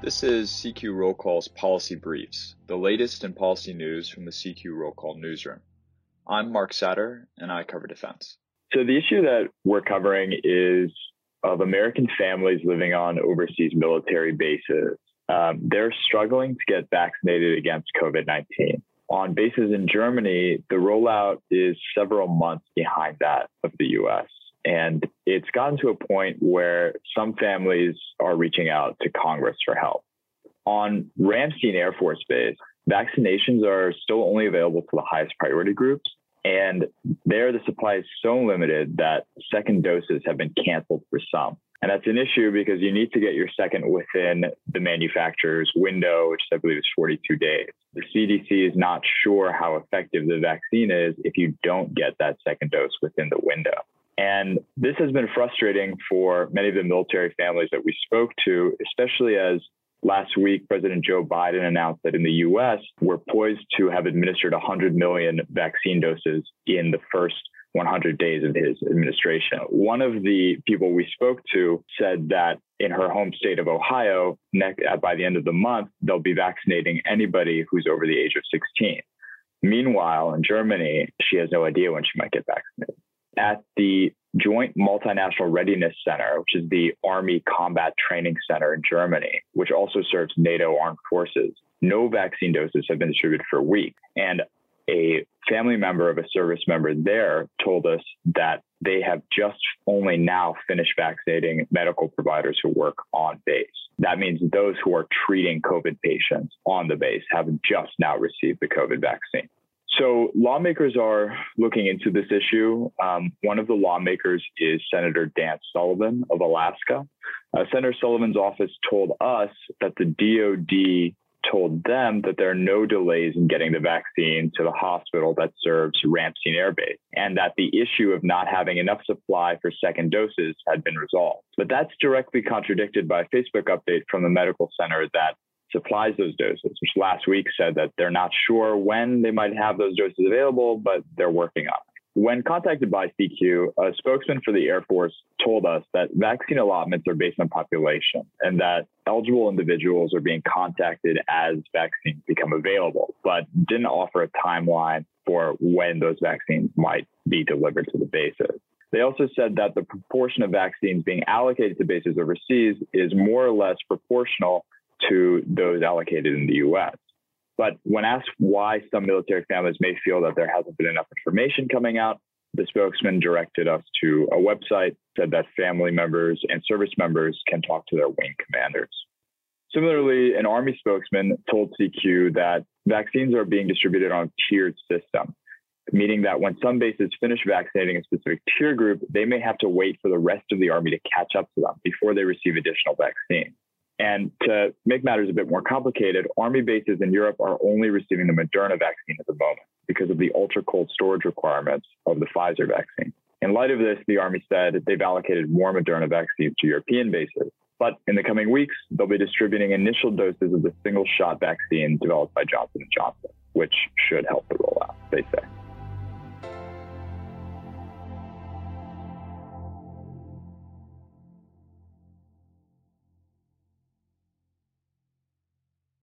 This is CQ Roll Call's Policy Briefs, the latest in policy news from the CQ Roll Call newsroom. I'm Mark Satter, and I cover defense. So, the issue that we're covering is of American families living on overseas military bases. Um, they're struggling to get vaccinated against COVID 19. On bases in Germany, the rollout is several months behind that of the US. And it's gotten to a point where some families are reaching out to Congress for help. On Ramstein Air Force Base, vaccinations are still only available to the highest priority groups. And there, the supply is so limited that second doses have been canceled for some. And that's an issue because you need to get your second within the manufacturer's window, which I believe is 42 days. The CDC is not sure how effective the vaccine is if you don't get that second dose within the window. And this has been frustrating for many of the military families that we spoke to, especially as last week President Joe Biden announced that in the US, we're poised to have administered 100 million vaccine doses in the first 100 days of his administration. One of the people we spoke to said that in her home state of Ohio, uh, by the end of the month, they'll be vaccinating anybody who's over the age of 16. Meanwhile, in Germany, she has no idea when she might get vaccinated at the Joint Multinational Readiness Center, which is the Army Combat Training Center in Germany, which also serves NATO armed forces. No vaccine doses have been distributed for a week. And a family member of a service member there told us that they have just only now finished vaccinating medical providers who work on base. That means those who are treating COVID patients on the base have just now received the COVID vaccine. So lawmakers are looking into this issue. Um, one of the lawmakers is Senator Dan Sullivan of Alaska. Uh, Senator Sullivan's office told us that the DoD told them that there are no delays in getting the vaccine to the hospital that serves Ramstein Air Base, and that the issue of not having enough supply for second doses had been resolved. But that's directly contradicted by a Facebook update from the medical center that supplies those doses, which last week said that they're not sure when they might have those doses available, but they're working on it. When contacted by CQ, a spokesman for the Air Force told us that vaccine allotments are based on population and that eligible individuals are being contacted as vaccines become available, but didn't offer a timeline for when those vaccines might be delivered to the bases. They also said that the proportion of vaccines being allocated to bases overseas is more or less proportional to those allocated in the US. But when asked why some military families may feel that there hasn't been enough information coming out, the spokesman directed us to a website, said that family members and service members can talk to their wing commanders. Similarly, an Army spokesman told CQ that vaccines are being distributed on a tiered system, meaning that when some bases finish vaccinating a specific tier group, they may have to wait for the rest of the Army to catch up to them before they receive additional vaccine. And to make matters a bit more complicated, Army bases in Europe are only receiving the Moderna vaccine at the moment because of the ultra cold storage requirements of the Pfizer vaccine. In light of this, the Army said they've allocated more Moderna vaccines to European bases. But in the coming weeks, they'll be distributing initial doses of the single shot vaccine developed by Johnson & Johnson, which should help the rollout, they say.